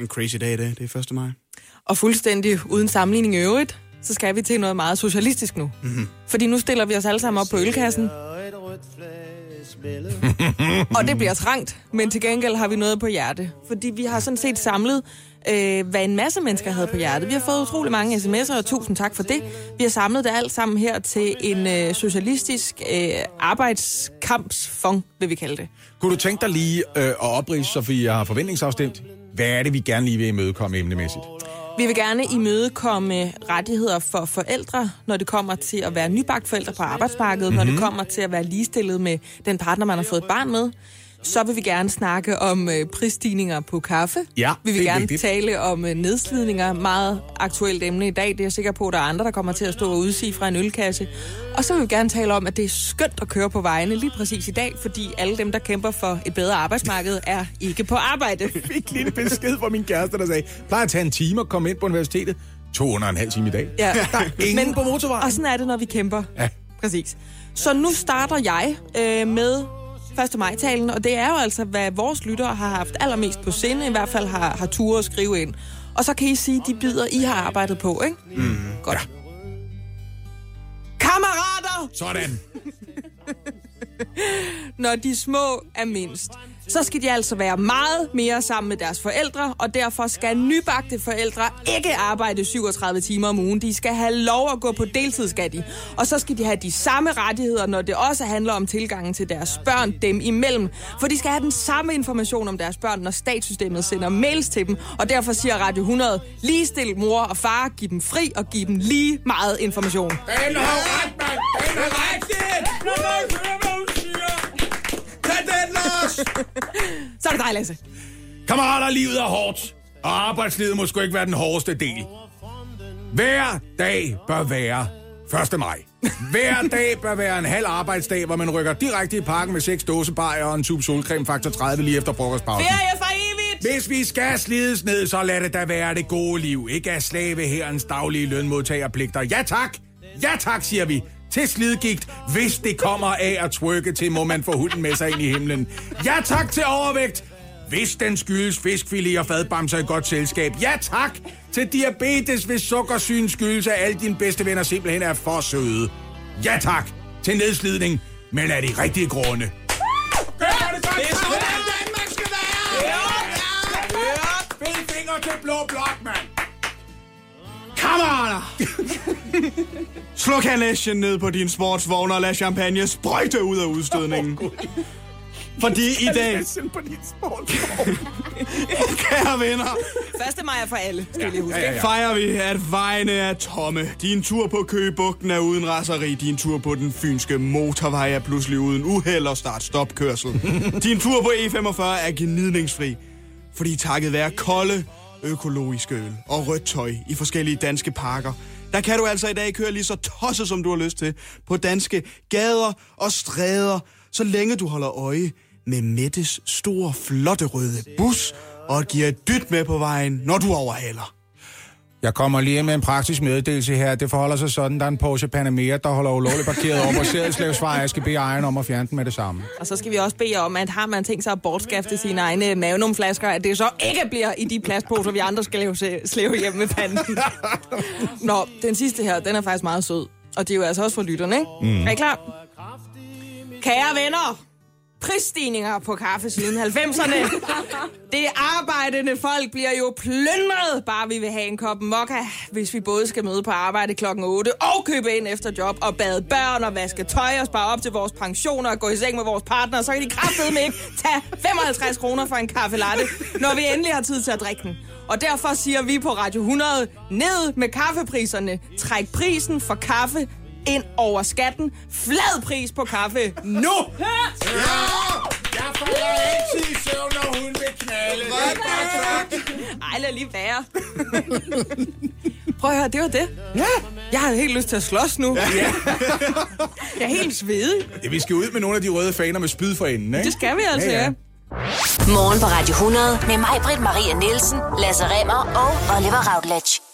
En crazy dag, det, det er 1. maj. Og fuldstændig uden sammenligning i øvrigt, så skal vi til noget meget socialistisk nu. Mm-hmm. Fordi nu stiller vi os alle sammen op på ølkassen og det bliver trangt, men til gengæld har vi noget på hjerte. Fordi vi har sådan set samlet, øh, hvad en masse mennesker havde på hjertet. Vi har fået utrolig mange sms'er, og tusind tak for det. Vi har samlet det alt sammen her til en øh, socialistisk øh, arbejdskampsfond, vil vi kalde det. Kunne du tænke dig lige øh, at oprise, så vi har forventningsafstemt? Hvad er det, vi gerne lige vil imødekomme emnemæssigt? Vi vil gerne imødekomme rettigheder for forældre, når det kommer til at være nybagt forældre på arbejdsmarkedet, mm-hmm. når det kommer til at være ligestillet med den partner, man har fået et barn med. Så vil vi gerne snakke om øh, prisstigninger på kaffe. Ja, vi vil det er gerne vigtigt. tale om øh, nedslidninger. Meget aktuelt emne i dag. Det er jeg sikker på, at der er andre, der kommer til at stå og udsige fra en ølkasse. Og så vil vi gerne tale om, at det er skønt at køre på vejene lige præcis i dag, fordi alle dem, der kæmper for et bedre arbejdsmarked, er ikke på arbejde. Jeg fik lige en besked fra min kæreste, der sagde, plejer at tage en time og komme ind på universitetet. To under en halv time i dag. Ja. Der er ingen Men, på motorvejen. Og sådan er det, når vi kæmper. Ja. Præcis. Så nu starter jeg øh, med 1. maj-talen, og det er jo altså, hvad vores lyttere har haft allermest på sinde, i hvert fald har, har ture at skrive ind. Og så kan I sige de bider, I har arbejdet på, ikke? Mm, Godt. Ja. Kammerater! Sådan. Når de små er mindst, så skal de altså være meget mere sammen med deres forældre, og derfor skal nybagte forældre ikke arbejde 37 timer om ugen. De skal have lov at gå på deltid, skal de. Og så skal de have de samme rettigheder, når det også handler om tilgangen til deres børn dem imellem. For de skal have den samme information om deres børn, når statssystemet sender mails til dem. Og derfor siger Radio 100, ligestil mor og far, giv dem fri og giv dem lige meget information. Den har ret, mand! Den har ret! Så er det dig, Lasse. Kammerater, livet er hårdt, og arbejdslivet må sgu ikke være den hårdeste del. Hver dag bør være 1. maj. Hver dag bør være en halv arbejdsdag, hvor man rykker direkte i parken med seks dåsebajer og en tube solcreme faktor 30 lige efter frokostpausen. Ferie for evigt! Hvis vi skal slides ned, så lad det da være det gode liv. Ikke at slave herrens daglige lønmodtagerpligter. Ja tak! Ja tak, siger vi. Til slidgigt, hvis det kommer af at twerke til, må man få hunden med sig ind i himlen. Ja tak til overvægt, hvis den skyldes fiskfilet og fadbamser i godt selskab. Ja tak til diabetes, hvis sukkersyn skyldes, at alle dine bedste venner simpelthen er for søde. Ja tak til nedslidning, men af de rigtige grunde. Slå kanæsjen ned på din sportsvogn og lad champagne sprøjte ud af udstødningen. Fordi i dag, på din sport. kære venner, 1. maj er for alle, skal ja, lige huske. ja, ja, ja. fejrer vi, at vejene er tomme. Din tur på Køgebugten er uden raseri. Din tur på den fynske motorvej er pludselig uden uheld og start-stop-kørsel. Din tur på E45 er gnidningsfri. Fordi takket være kolde, økologiske øl og rødt tøj i forskellige danske parker, der kan du altså i dag køre lige så tosset, som du har lyst til, på danske gader og stræder, så længe du holder øje med Mettes store, flotte røde bus, og giver et dyt med på vejen, når du overhaler. Jeg kommer lige med en praktisk meddelelse her. Det forholder sig sådan, der er en Porsche Panamera, der holder ulovligt parkeret over på Sædelslevsvej. Jeg skal bede ejeren om at fjerne den med det samme. Og så skal vi også bede om, at har man tænkt sig at bortskafte sine egne magnumflasker, at det så ikke bliver i de plastposer, vi andre skal lave, slæve hjem med panden. Nå, den sidste her, den er faktisk meget sød. Og det er jo altså også for lytterne, ikke? Mm. Er I klar? Kære venner, prisstigninger på kaffe siden 90'erne. Det arbejdende folk bliver jo plyndret, bare vi vil have en kop mokka, hvis vi både skal møde på arbejde klokken 8 og købe ind efter job og bade børn og vaske tøj og spare op til vores pensioner og gå i seng med vores partner, så kan de kraftedeme ikke tage 55 kroner for en kaffe latte, når vi endelig har tid til at drikke den. Og derfor siger vi på Radio 100, ned med kaffepriserne. Træk prisen for kaffe ind over skatten. Flad pris på kaffe nu! Ja! Jeg falder altid i søvn, når hun vil knalde. Ej, lad lige være. Prøv at høre, det var det. Ja. Jeg har helt lyst til at slås nu. Ja. Jeg er helt svedig. Ja, vi skal ud med nogle af de røde faner med spyd for enden, ikke? Det skal vi altså, ja. ja. Morgen på Radio 100 med mig, Britt Maria Nielsen, Lasse Remmer og Oliver Routledge.